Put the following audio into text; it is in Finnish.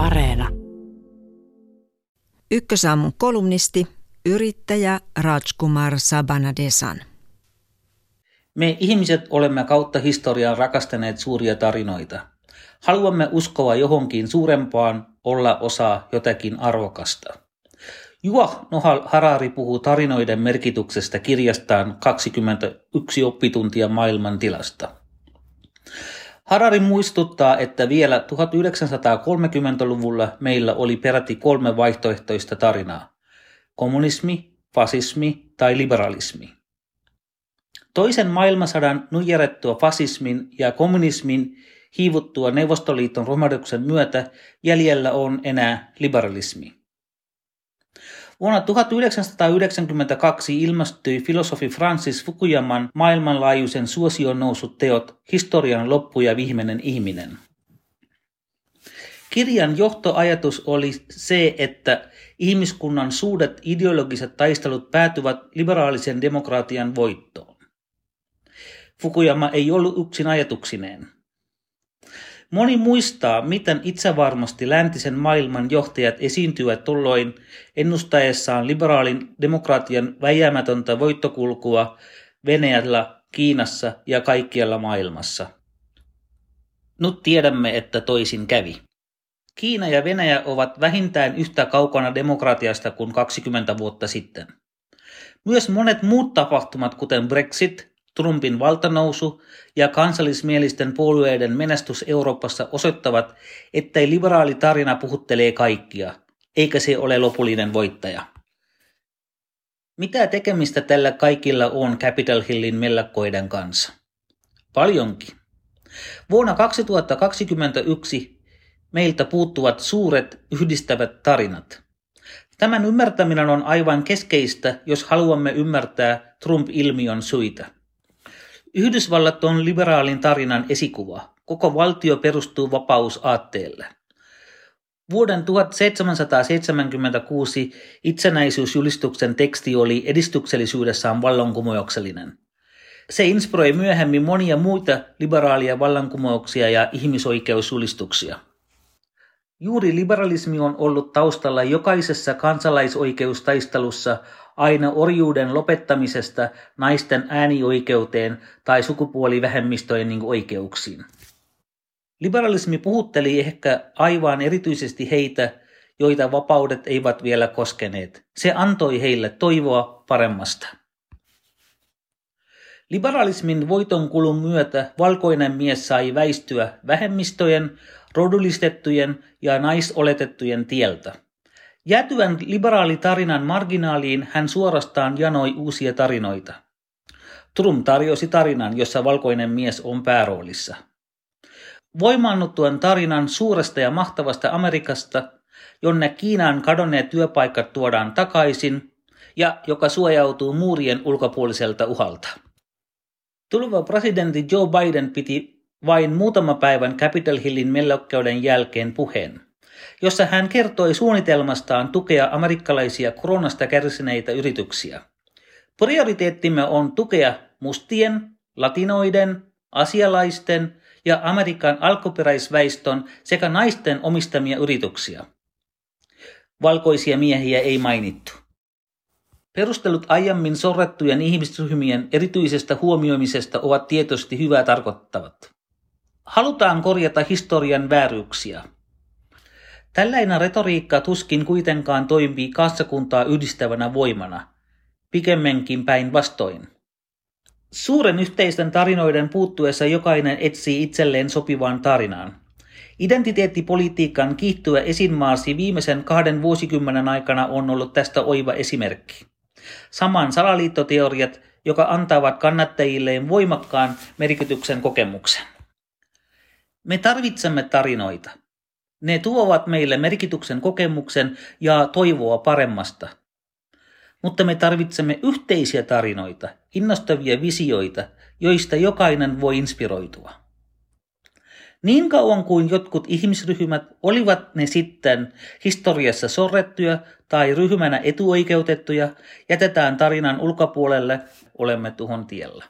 Areena. Ykkösaamun kolumnisti, yrittäjä Rajkumar Sabanadesan. Me ihmiset olemme kautta historian rakastaneet suuria tarinoita. Haluamme uskoa johonkin suurempaan, olla osa jotakin arvokasta. Juha Nohal Harari puhuu tarinoiden merkityksestä kirjastaan 21 oppituntia maailman tilasta. Harari muistuttaa, että vielä 1930-luvulla meillä oli peräti kolme vaihtoehtoista tarinaa. Kommunismi, fasismi tai liberalismi. Toisen maailmansodan nujerettua fasismin ja kommunismin hiivuttua Neuvostoliiton romahduksen myötä jäljellä on enää liberalismi. Vuonna 1992 ilmestyi filosofi Francis Fukuyaman maailmanlaajuisen suosion nousut teot Historian loppu ja viimeinen ihminen. Kirjan johtoajatus oli se, että ihmiskunnan suuret ideologiset taistelut päätyvät liberaalisen demokratian voittoon. Fukuyama ei ollut yksin ajatuksineen. Moni muistaa, miten itsevarmasti läntisen maailman johtajat esiintyvät tulloin ennustaessaan liberaalin demokratian väijämätöntä voittokulkua Venäjällä, Kiinassa ja kaikkialla maailmassa. Nyt tiedämme, että toisin kävi. Kiina ja Venäjä ovat vähintään yhtä kaukana demokratiasta kuin 20 vuotta sitten. Myös monet muut tapahtumat, kuten Brexit, Trumpin valtanousu ja kansallismielisten puolueiden menestys Euroopassa osoittavat, ettei liberaali tarina puhuttelee kaikkia, eikä se ole lopullinen voittaja. Mitä tekemistä tällä kaikilla on Capitol Hillin mellakkoiden kanssa? Paljonkin. Vuonna 2021 meiltä puuttuvat suuret yhdistävät tarinat. Tämän ymmärtäminen on aivan keskeistä, jos haluamme ymmärtää Trump-ilmiön syitä. Yhdysvallat on liberaalin tarinan esikuva. Koko valtio perustuu vapausaatteelle. Vuoden 1776 itsenäisyysjulistuksen teksti oli edistyksellisyydessään vallankumouksellinen. Se inspiroi myöhemmin monia muita liberaalia vallankumouksia ja ihmisoikeusjulistuksia. Juuri liberalismi on ollut taustalla jokaisessa kansalaisoikeustaistelussa aina orjuuden lopettamisesta naisten äänioikeuteen tai sukupuolivähemmistöjen oikeuksiin. Liberalismi puhutteli ehkä aivan erityisesti heitä, joita vapaudet eivät vielä koskeneet. Se antoi heille toivoa paremmasta. Liberalismin voitonkulun myötä valkoinen mies sai väistyä vähemmistöjen, rodullistettujen ja naisoletettujen tieltä. Jäätyvän tarinan marginaaliin hän suorastaan janoi uusia tarinoita. Trum tarjosi tarinan, jossa valkoinen mies on pääroolissa. Voimaannuttuan tarinan suuresta ja mahtavasta Amerikasta, jonne Kiinaan kadonneet työpaikat tuodaan takaisin ja joka suojautuu muurien ulkopuoliselta uhalta. Tuleva presidentti Joe Biden piti vain muutama päivän Capitol Hillin mellokkeuden jälkeen puheen – jossa hän kertoi suunnitelmastaan tukea amerikkalaisia koronasta kärsineitä yrityksiä. Prioriteettimme on tukea mustien, latinoiden, asialaisten ja Amerikan alkuperäisväestön sekä naisten omistamia yrityksiä. Valkoisia miehiä ei mainittu. Perustelut aiemmin sorrettujen ihmisryhmien erityisestä huomioimisesta ovat tietysti hyvää tarkoittavat. Halutaan korjata historian vääryyksiä. Tällainen retoriikka tuskin kuitenkaan toimii kassakuntaa yhdistävänä voimana, pikemminkin päinvastoin. Suuren yhteisten tarinoiden puuttuessa jokainen etsii itselleen sopivan tarinaan. Identiteettipolitiikan kiihtyvä esinmaarsi viimeisen kahden vuosikymmenen aikana on ollut tästä oiva esimerkki. Saman salaliittoteoriat, joka antavat kannattajilleen voimakkaan merkityksen kokemuksen. Me tarvitsemme tarinoita. Ne tuovat meille merkityksen kokemuksen ja toivoa paremmasta. Mutta me tarvitsemme yhteisiä tarinoita, innostavia visioita, joista jokainen voi inspiroitua. Niin kauan kuin jotkut ihmisryhmät olivat ne sitten historiassa sorrettuja tai ryhmänä etuoikeutettuja, jätetään tarinan ulkopuolelle, olemme tuhon tiellä.